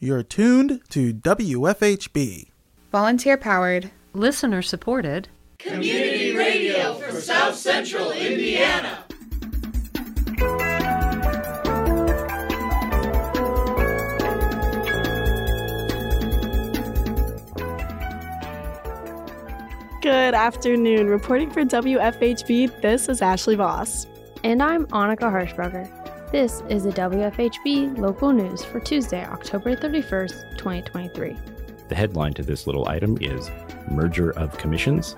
You're tuned to WFHB. Volunteer powered, listener supported, community radio for South Central Indiana. Good afternoon. Reporting for WFHB, this is Ashley Voss. And I'm Annika Harshbarger. This is the WFHB local news for Tuesday, October 31st, 2023. The headline to this little item is Merger of Commissions.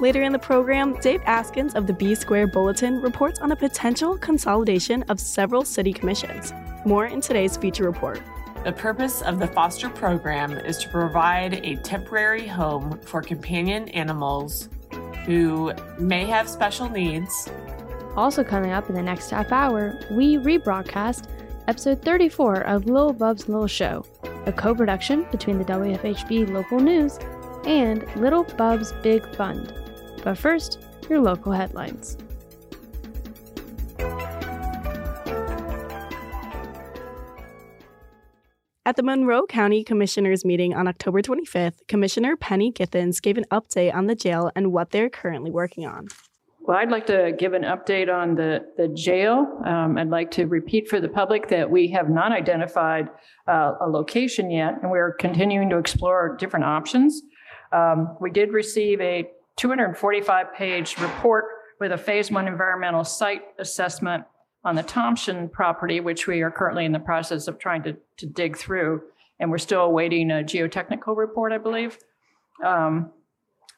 Later in the program, Dave Askins of the B Square Bulletin reports on a potential consolidation of several city commissions. More in today's feature report. The purpose of the foster program is to provide a temporary home for companion animals who may have special needs. Also, coming up in the next half hour, we rebroadcast episode 34 of Lil Bub's Little Show, a co production between the WFHB local news and Little Bub's Big Fund. But first, your local headlines. At the Monroe County Commissioners meeting on October 25th, Commissioner Penny Githens gave an update on the jail and what they're currently working on. Well, I'd like to give an update on the, the jail. Um, I'd like to repeat for the public that we have not identified uh, a location yet, and we're continuing to explore different options. Um, we did receive a 245 page report with a phase one environmental site assessment on the Thompson property, which we are currently in the process of trying to, to dig through. And we're still awaiting a geotechnical report, I believe. Um,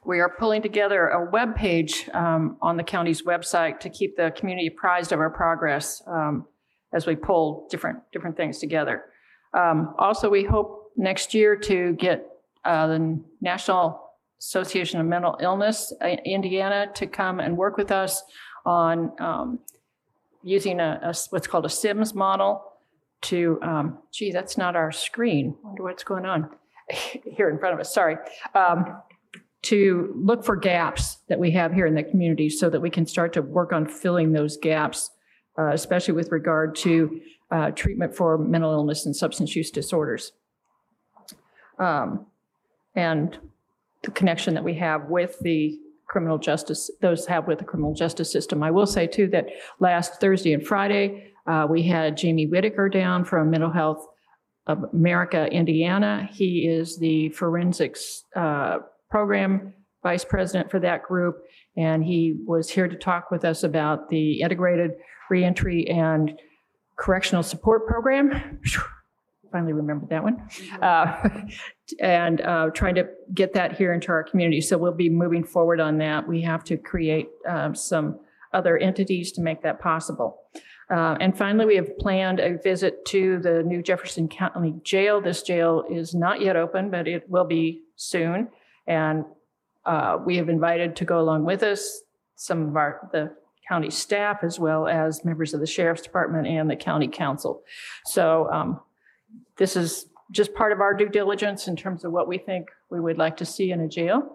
we are pulling together a web page um, on the county's website to keep the community apprised of our progress um, as we pull different different things together. Um, also, we hope next year to get uh, the National Association of Mental Illness uh, Indiana to come and work with us on um, using a, a, what's called a SIMS model to, um, gee, that's not our screen. Wonder what's going on here in front of us. Sorry. Um, to look for gaps that we have here in the community so that we can start to work on filling those gaps, uh, especially with regard to uh, treatment for mental illness and substance use disorders. Um, and the connection that we have with the criminal justice, those have with the criminal justice system. I will say too that last Thursday and Friday, uh, we had Jamie Whitaker down from Mental Health of America, Indiana. He is the forensics uh, program vice president for that group, and he was here to talk with us about the integrated reentry and correctional support program finally remembered that one, uh, and uh, trying to get that here into our community. So we'll be moving forward on that. We have to create um, some other entities to make that possible. Uh, and finally, we have planned a visit to the new Jefferson County Jail. This jail is not yet open, but it will be soon. And uh, we have invited to go along with us some of our the county staff as well as members of the sheriff's department and the county council. So um, this is just part of our due diligence in terms of what we think we would like to see in a jail.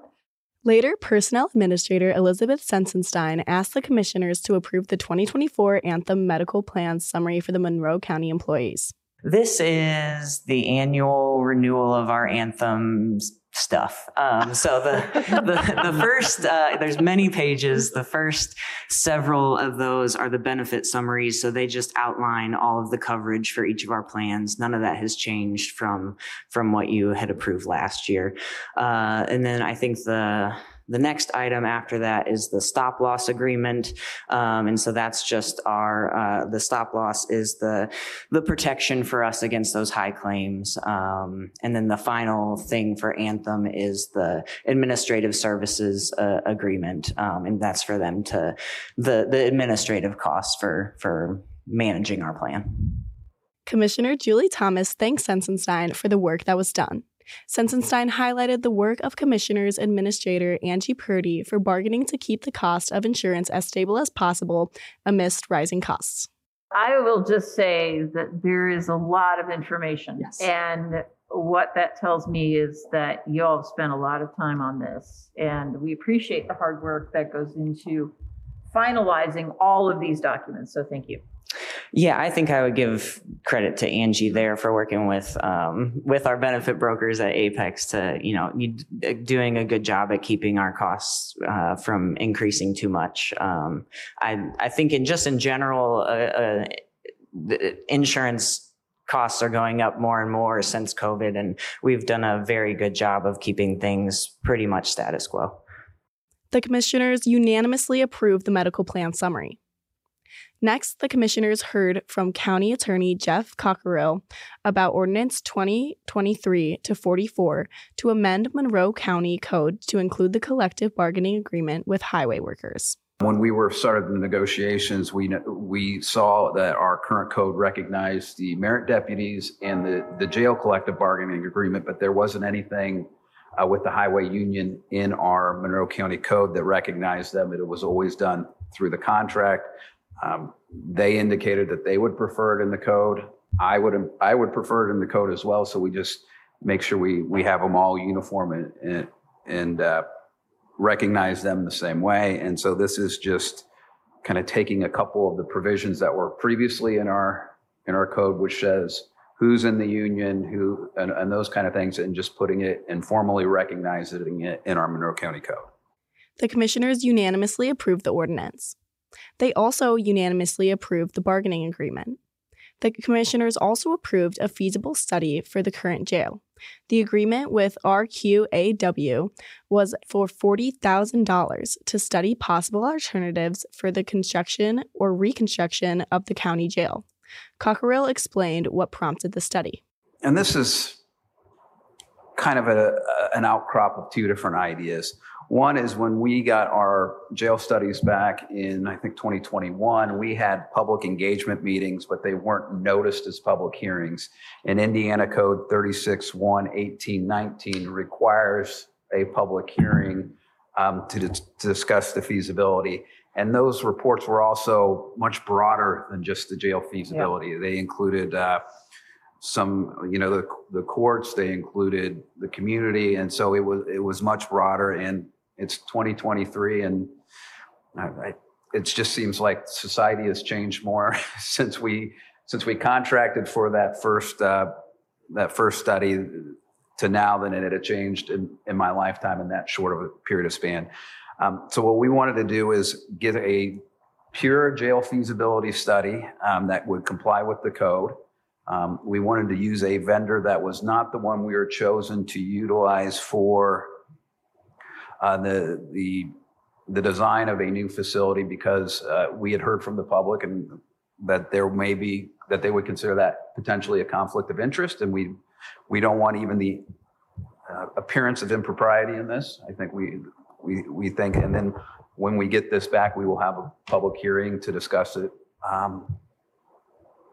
Later, Personnel Administrator Elizabeth Sensenstein asked the commissioners to approve the 2024 Anthem Medical Plan summary for the Monroe County employees. This is the annual renewal of our Anthem's stuff. Um, so the, the, the first, uh, there's many pages. The first several of those are the benefit summaries. So they just outline all of the coverage for each of our plans. None of that has changed from, from what you had approved last year. Uh, and then I think the, the next item after that is the stop loss agreement. Um, and so that's just our, uh, the stop loss is the, the protection for us against those high claims. Um, and then the final thing for Anthem is the administrative services uh, agreement. Um, and that's for them to, the, the administrative costs for, for managing our plan. Commissioner Julie Thomas thanks Sensenstein for the work that was done. Sensenstein highlighted the work of Commissioners Administrator Angie Purdie for bargaining to keep the cost of insurance as stable as possible amidst rising costs. I will just say that there is a lot of information. Yes. And what that tells me is that you all have spent a lot of time on this. And we appreciate the hard work that goes into finalizing all of these documents. So thank you. Yeah, I think I would give credit to Angie there for working with um, with our benefit brokers at Apex to you know doing a good job at keeping our costs uh, from increasing too much. Um, I I think in just in general, uh, uh, insurance costs are going up more and more since COVID, and we've done a very good job of keeping things pretty much status quo. The commissioners unanimously approved the medical plan summary. Next, the commissioners heard from County Attorney Jeff Cockerill about Ordinance 2023 to 44 to amend Monroe County Code to include the collective bargaining agreement with highway workers. When we were started the negotiations, we we saw that our current code recognized the merit deputies and the, the jail collective bargaining agreement, but there wasn't anything uh, with the highway union in our Monroe County code that recognized them. It was always done through the contract. Um, they indicated that they would prefer it in the code. I would I would prefer it in the code as well. So we just make sure we we have them all uniform and and, uh, recognize them the same way. And so this is just kind of taking a couple of the provisions that were previously in our in our code, which says who's in the union, who and, and those kind of things, and just putting it and formally recognizing it in our Monroe County Code. The commissioners unanimously approved the ordinance. They also unanimously approved the bargaining agreement. The commissioners also approved a feasible study for the current jail. The agreement with RQAW was for $40,000 to study possible alternatives for the construction or reconstruction of the county jail. Cockerill explained what prompted the study. And this is kind of a, an outcrop of two different ideas. One is when we got our jail studies back in, I think, 2021, we had public engagement meetings, but they weren't noticed as public hearings. And Indiana Code 36.1.18.19 requires a public hearing um, to, to discuss the feasibility. And those reports were also much broader than just the jail feasibility. Yeah. They included uh, some, you know, the, the courts, they included the community. And so it was, it was much broader. And it's 2023 and I, it just seems like society has changed more since we since we contracted for that first uh, that first study to now than it had changed in, in my lifetime in that short of a period of span. Um, so what we wanted to do is get a pure jail feasibility study um, that would comply with the code. Um, we wanted to use a vendor that was not the one we were chosen to utilize for uh, the the the design of a new facility because uh, we had heard from the public and that there may be that they would consider that potentially a conflict of interest, and we we don't want even the uh, appearance of impropriety in this. I think we we we think, and then when we get this back, we will have a public hearing to discuss it um,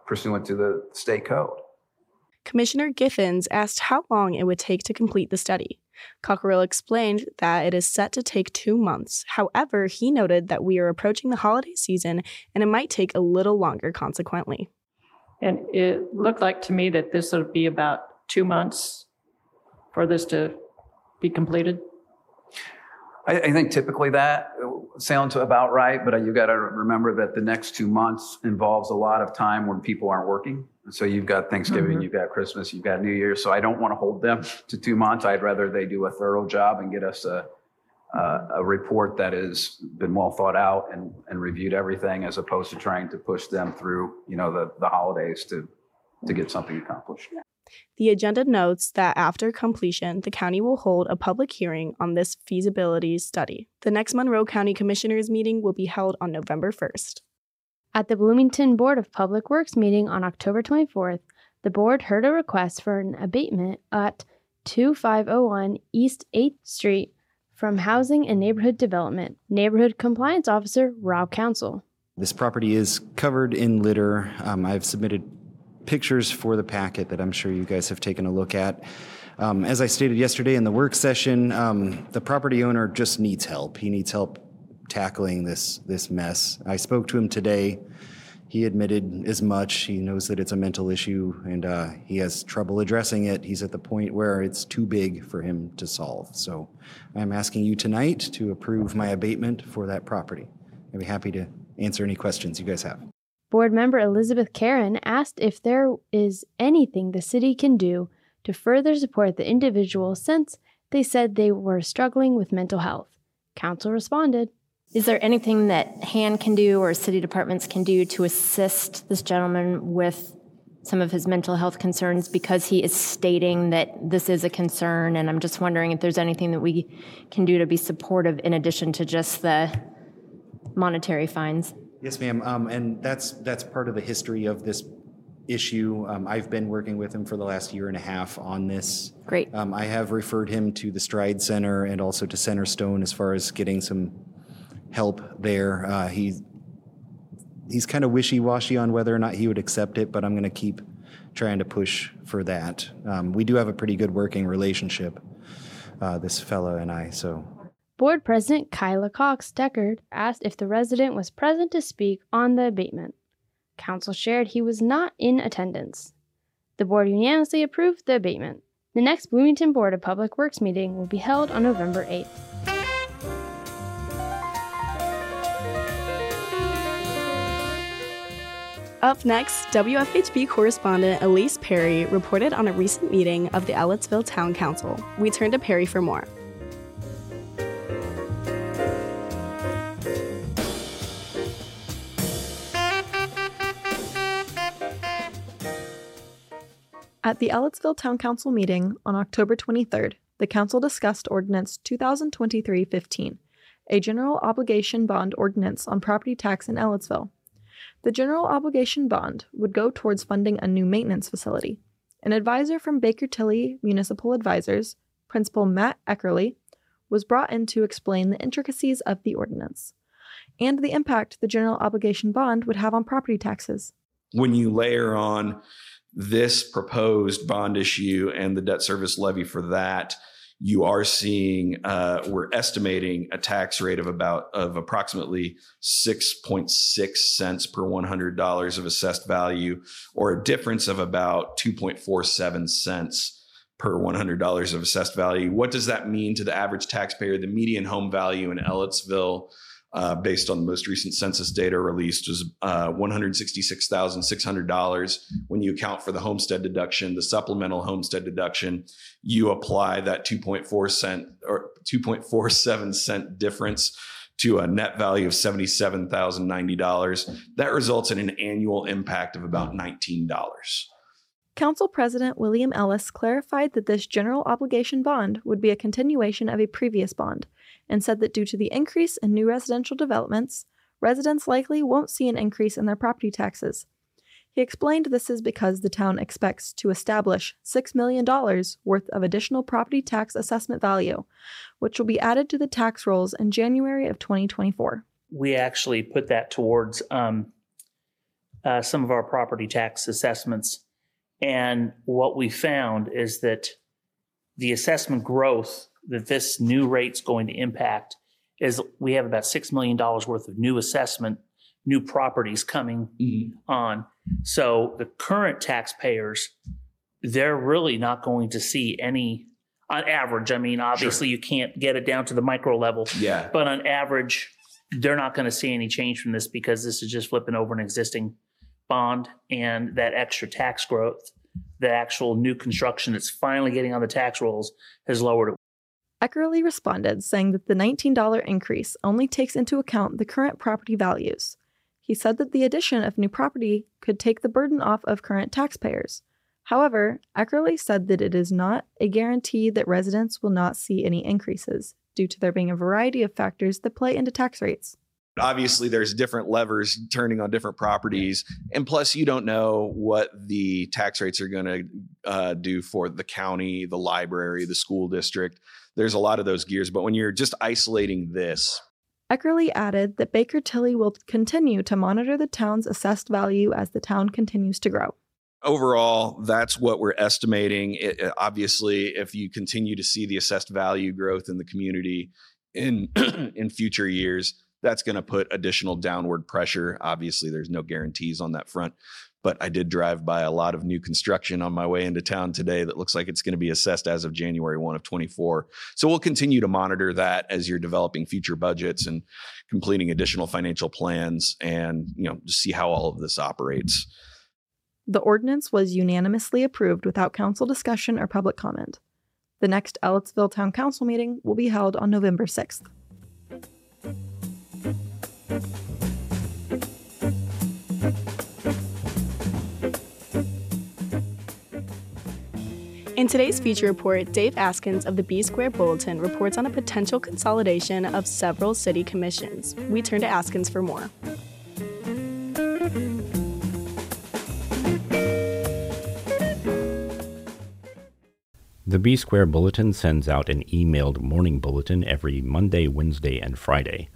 pursuant to the state code. Commissioner Githens asked how long it would take to complete the study. Cockerill explained that it is set to take two months. However, he noted that we are approaching the holiday season and it might take a little longer consequently. And it looked like to me that this would be about two months for this to be completed. I, I think typically that sounds about right, but you got to remember that the next two months involves a lot of time when people aren't working. So you've got Thanksgiving, mm-hmm. you've got Christmas, you've got New Year's. So I don't want to hold them to two months. I'd rather they do a thorough job and get us a uh, a report that has been well thought out and, and reviewed everything as opposed to trying to push them through you know the, the holidays to to get something accomplished the agenda notes that after completion, the county will hold a public hearing on this feasibility study. The next Monroe County Commissioners meeting will be held on November 1st. At the Bloomington Board of Public Works meeting on October 24th, the board heard a request for an abatement at 2501 East 8th Street from Housing and Neighborhood Development, Neighborhood Compliance Officer Rob Council. This property is covered in litter. Um, I've submitted pictures for the packet that I'm sure you guys have taken a look at. Um, as I stated yesterday in the work session, um, the property owner just needs help. He needs help tackling this this mess. I spoke to him today. He admitted as much. He knows that it's a mental issue and uh, he has trouble addressing it. He's at the point where it's too big for him to solve. So I'm asking you tonight to approve my abatement for that property. I'd be happy to answer any questions you guys have. Board member Elizabeth Karon asked if there is anything the city can do to further support the individual since they said they were struggling with mental health. Council responded. Is there anything that HAND can do or city departments can do to assist this gentleman with some of his mental health concerns because he is stating that this is a concern? And I'm just wondering if there's anything that we can do to be supportive in addition to just the monetary fines. Yes, ma'am. Um, and that's that's part of the history of this issue. Um, I've been working with him for the last year and a half on this. Great. Um, I have referred him to the Stride Center and also to Centerstone as far as getting some help there. Uh, he he's kind of wishy-washy on whether or not he would accept it, but I'm going to keep trying to push for that. Um, we do have a pretty good working relationship, uh, this fellow and I. So Board President Kyla Cox Deckard asked if the resident was present to speak on the abatement. Council shared he was not in attendance. The board unanimously approved the abatement. The next Bloomington Board of Public Works meeting will be held on November 8th. Up next, WFHB correspondent Elise Perry reported on a recent meeting of the Ellettsville Town Council. We turn to Perry for more. At the Ellettsville Town Council meeting on October 23rd, the Council discussed Ordinance 2023 15, a general obligation bond ordinance on property tax in Ellettsville. The general obligation bond would go towards funding a new maintenance facility. An advisor from Baker Tilly Municipal Advisors, Principal Matt Eckerle, was brought in to explain the intricacies of the ordinance and the impact the general obligation bond would have on property taxes. When you layer on this proposed bond issue and the debt service levy for that, you are seeing uh, we're estimating a tax rate of about of approximately 6.6 cents per $100 of assessed value or a difference of about 2.47 cents per $100 of assessed value. What does that mean to the average taxpayer? The median home value in ellettsville uh, based on the most recent census data released was uh, $166,600. When you account for the homestead deduction, the supplemental homestead deduction, you apply that 2.4 cent or 2.47 cent difference to a net value of $77,090. That results in an annual impact of about $19. Council President William Ellis clarified that this general obligation bond would be a continuation of a previous bond and said that due to the increase in new residential developments, residents likely won't see an increase in their property taxes. He explained this is because the town expects to establish $6 million worth of additional property tax assessment value, which will be added to the tax rolls in January of 2024. We actually put that towards um, uh, some of our property tax assessments. And what we found is that the assessment growth that this new rate's going to impact is we have about $6 million worth of new assessment, new properties coming Mm-hmm. on. So the current taxpayers, they're really not going to see any, on average, I mean, obviously you can't get it down to the micro level. Yeah. But on average, they're not going to see any change from this because this is just flipping over an existing bond and that extra tax growth, the actual new construction that's finally getting on the tax rolls has lowered it. Eckerle responded, saying that the $19 increase only takes into account the current property values. He said that the addition of new property could take the burden off of current taxpayers. However, Eckerle said that it is not a guarantee that residents will not see any increases, due to there being a variety of factors that play into tax rates. Obviously, there's different levers turning on different properties. And plus, you don't know what the tax rates are going to uh, do for the county, the library, the school district. There's a lot of those gears. But when you're just isolating this, Eckerle added that Baker Tilly will continue to monitor the town's assessed value as the town continues to grow. overall, that's what we're estimating. It, obviously, if you continue to see the assessed value growth in the community in in future years, That's going to put additional downward pressure. Obviously, there's no guarantees on that front, but I did drive by a lot of new construction on my way into town today that looks like it's going to be assessed as of January 1 of 24. So we'll continue to monitor that as you're developing future budgets and completing additional financial plans and, you know, just see how all of this operates. The ordinance was unanimously approved without council discussion or public comment. The next Ellettsville Town Council meeting will be held on November 6th. In today's feature report, Dave Askins of the B Square Bulletin reports on a potential consolidation of several city commissions. We turn to Askins for more. The B Square Bulletin sends out an emailed morning bulletin every Monday, Wednesday, and Friday.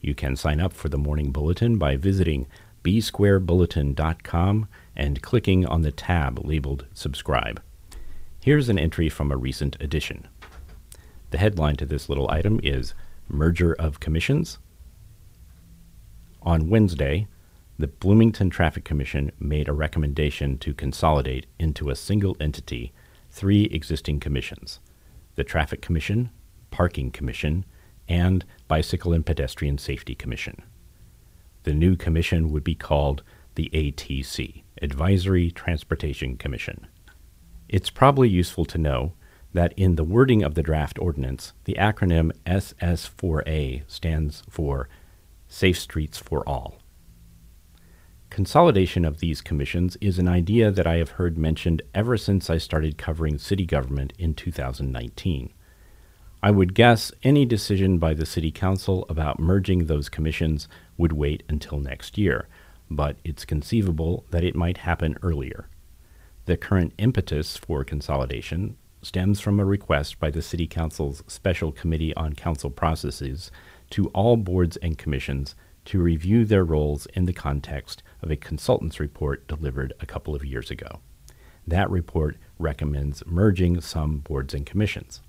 You can sign up for the morning bulletin by visiting bsquarebulletin.com and clicking on the tab labeled Subscribe. Here's an entry from a recent edition. The headline to this little item is Merger of Commissions. On Wednesday, the Bloomington Traffic Commission made a recommendation to consolidate into a single entity three existing commissions the Traffic Commission, Parking Commission, and Bicycle and Pedestrian Safety Commission. The new commission would be called the ATC, Advisory Transportation Commission. It's probably useful to know that in the wording of the draft ordinance, the acronym SS4A stands for Safe Streets for All. Consolidation of these commissions is an idea that I have heard mentioned ever since I started covering city government in 2019. I would guess any decision by the City Council about merging those commissions would wait until next year, but it's conceivable that it might happen earlier. The current impetus for consolidation stems from a request by the City Council's Special Committee on Council Processes to all boards and commissions to review their roles in the context of a consultant's report delivered a couple of years ago. That report recommends merging some boards and commissions.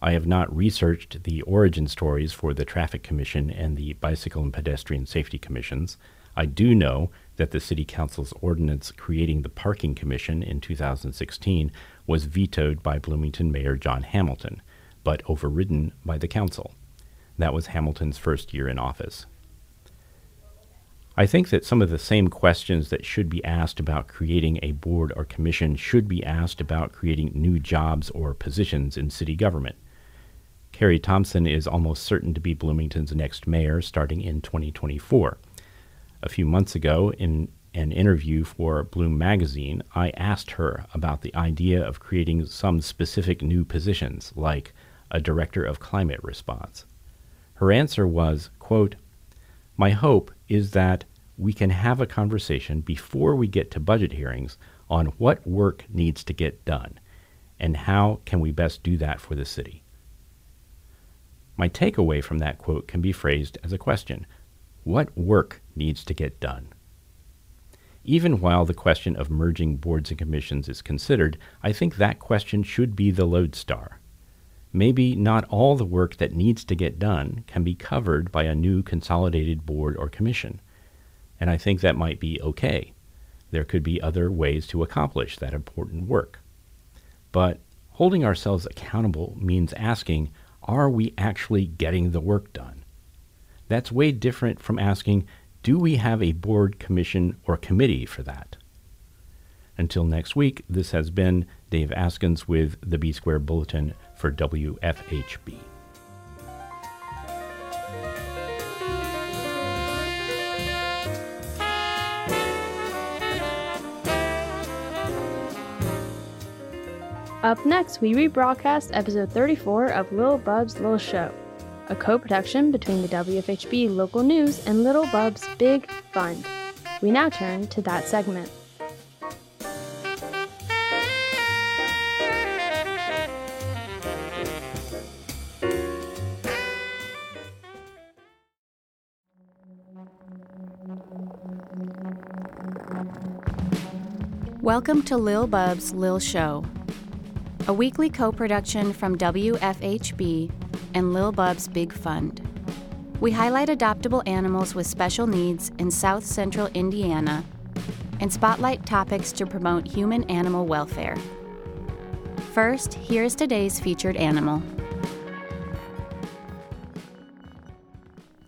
I have not researched the origin stories for the Traffic Commission and the Bicycle and Pedestrian Safety Commissions. I do know that the City Council's ordinance creating the Parking Commission in 2016 was vetoed by Bloomington Mayor John Hamilton, but overridden by the Council. That was Hamilton's first year in office. I think that some of the same questions that should be asked about creating a board or commission should be asked about creating new jobs or positions in city government. Kerry Thomson is almost certain to be Bloomington's next mayor starting in 2024. A few months ago, in an interview for Bloom magazine, I asked her about the idea of creating some specific new positions, like a director of climate response. Her answer was, quote, My hope is that we can have a conversation before we get to budget hearings on what work needs to get done and how can we best do that for the city. My takeaway from that quote can be phrased as a question What work needs to get done? Even while the question of merging boards and commissions is considered, I think that question should be the lodestar. Maybe not all the work that needs to get done can be covered by a new consolidated board or commission, and I think that might be okay. There could be other ways to accomplish that important work. But holding ourselves accountable means asking, are we actually getting the work done? That's way different from asking, do we have a board, commission, or committee for that? Until next week, this has been Dave Askins with the B Square Bulletin for WFHB. Up next, we rebroadcast episode 34 of Little Bub's Little Show, a co production between the WFHB local news and Little Bub's Big Fund. We now turn to that segment. Welcome to Lil Bub's Lil Show, a weekly co production from WFHB and Lil Bub's Big Fund. We highlight adoptable animals with special needs in South Central Indiana and spotlight topics to promote human animal welfare. First, here is today's featured animal.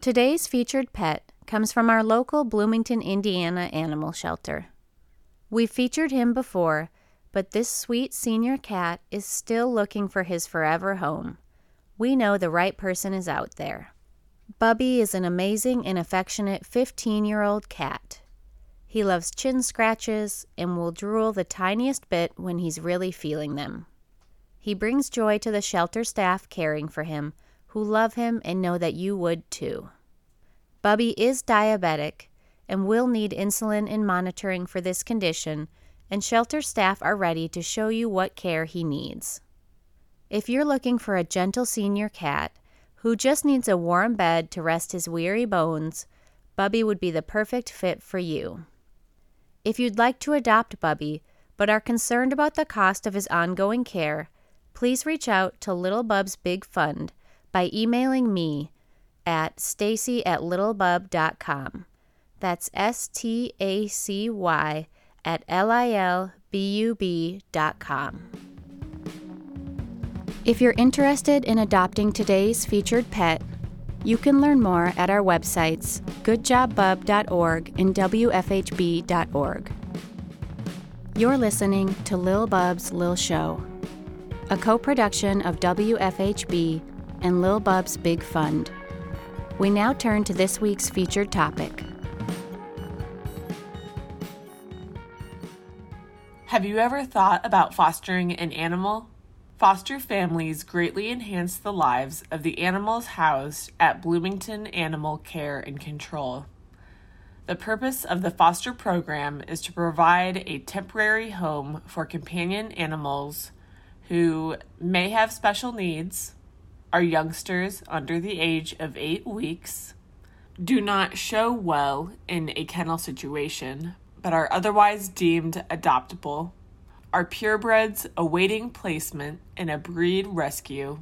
Today's featured pet comes from our local Bloomington, Indiana animal shelter. We've featured him before, but this sweet senior cat is still looking for his forever home. We know the right person is out there. Bubby is an amazing and affectionate 15 year old cat. He loves chin scratches and will drool the tiniest bit when he's really feeling them. He brings joy to the shelter staff caring for him, who love him and know that you would too. Bubby is diabetic and will need insulin and monitoring for this condition, and shelter staff are ready to show you what care he needs. If you're looking for a gentle senior cat who just needs a warm bed to rest his weary bones, Bubby would be the perfect fit for you. If you'd like to adopt Bubby but are concerned about the cost of his ongoing care, please reach out to Little Bub's Big Fund by emailing me at stacy at lilbub.com. That's S T A C Y at l i l b u b U B.com. If you're interested in adopting today's featured pet, you can learn more at our websites, goodjobbub.org and WFHB.org. You're listening to Lil Bub's Lil Show, a co production of WFHB and Lil Bub's Big Fund. We now turn to this week's featured topic. Have you ever thought about fostering an animal? Foster families greatly enhance the lives of the animals housed at Bloomington Animal Care and Control. The purpose of the foster program is to provide a temporary home for companion animals who may have special needs, are youngsters under the age of eight weeks, do not show well in a kennel situation, but are otherwise deemed adoptable, are purebreds awaiting placement in a breed rescue,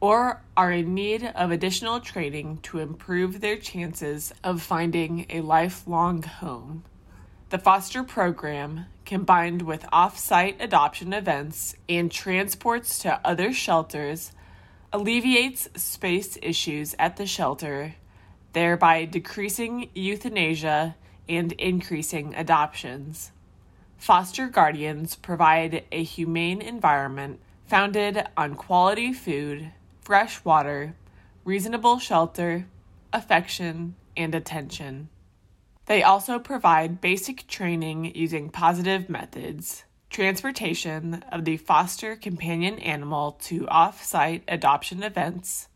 or are in need of additional training to improve their chances of finding a lifelong home. The foster program, combined with off site adoption events and transports to other shelters, alleviates space issues at the shelter, thereby decreasing euthanasia and increasing adoptions. Foster guardians provide a humane environment founded on quality food, fresh water, reasonable shelter, affection, and attention. They also provide basic training using positive methods, transportation of the foster companion animal to off site adoption events,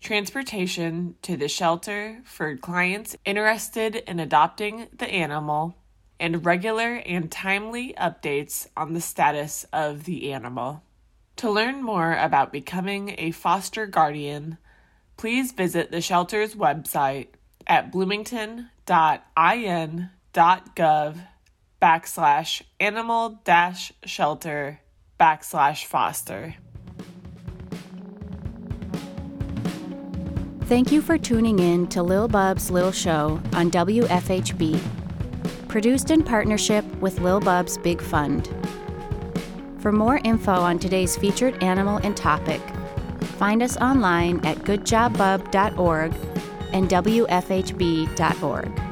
transportation to the shelter for clients interested in adopting the animal, and regular and timely updates on the status of the animal. To learn more about becoming a foster guardian, please visit the shelter's website at bloomington.in.gov backslash animal dash shelter backslash foster. Thank you for tuning in to Lil Bub's Lil Show on WFHB, produced in partnership with Lil Bub's Big Fund. For more info on today's featured animal and topic, find us online at goodjobbub.org and WFHB.org.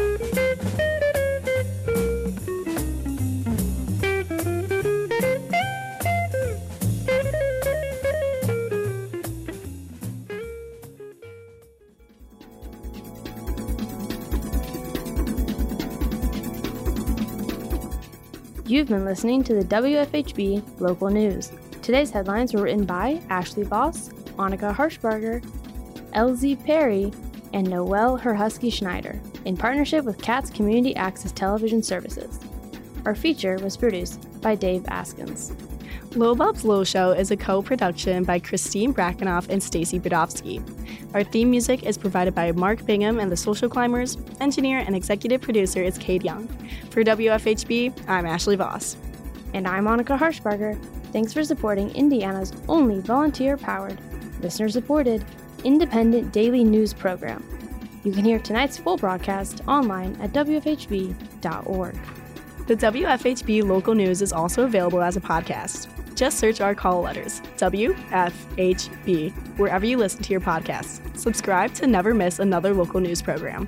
You've been listening to the WFHB local news. Today's headlines were written by Ashley Voss, Annika Harshbarger, Elise Perry, and Noel Herhusky Schneider in partnership with CATS Community Access Television Services. Our feature was produced by Dave Askins. Lil Bub's Lil Show is a co-production by Christine Brackenoff and Stacy Budovsky. Our theme music is provided by Mark Bingham and the Social Climbers. Engineer and executive producer is Cade Young. For WFHB, I'm Ashley Voss. And I'm Annika Harshbarger. Thanks for supporting Indiana's only volunteer-powered, listener-supported, independent daily news program. You can hear tonight's full broadcast online at WFHB.org. The WFHB local news is also available as a podcast. Just search our call letters, WFHB, wherever you listen to your podcasts. Subscribe to never miss another local news program.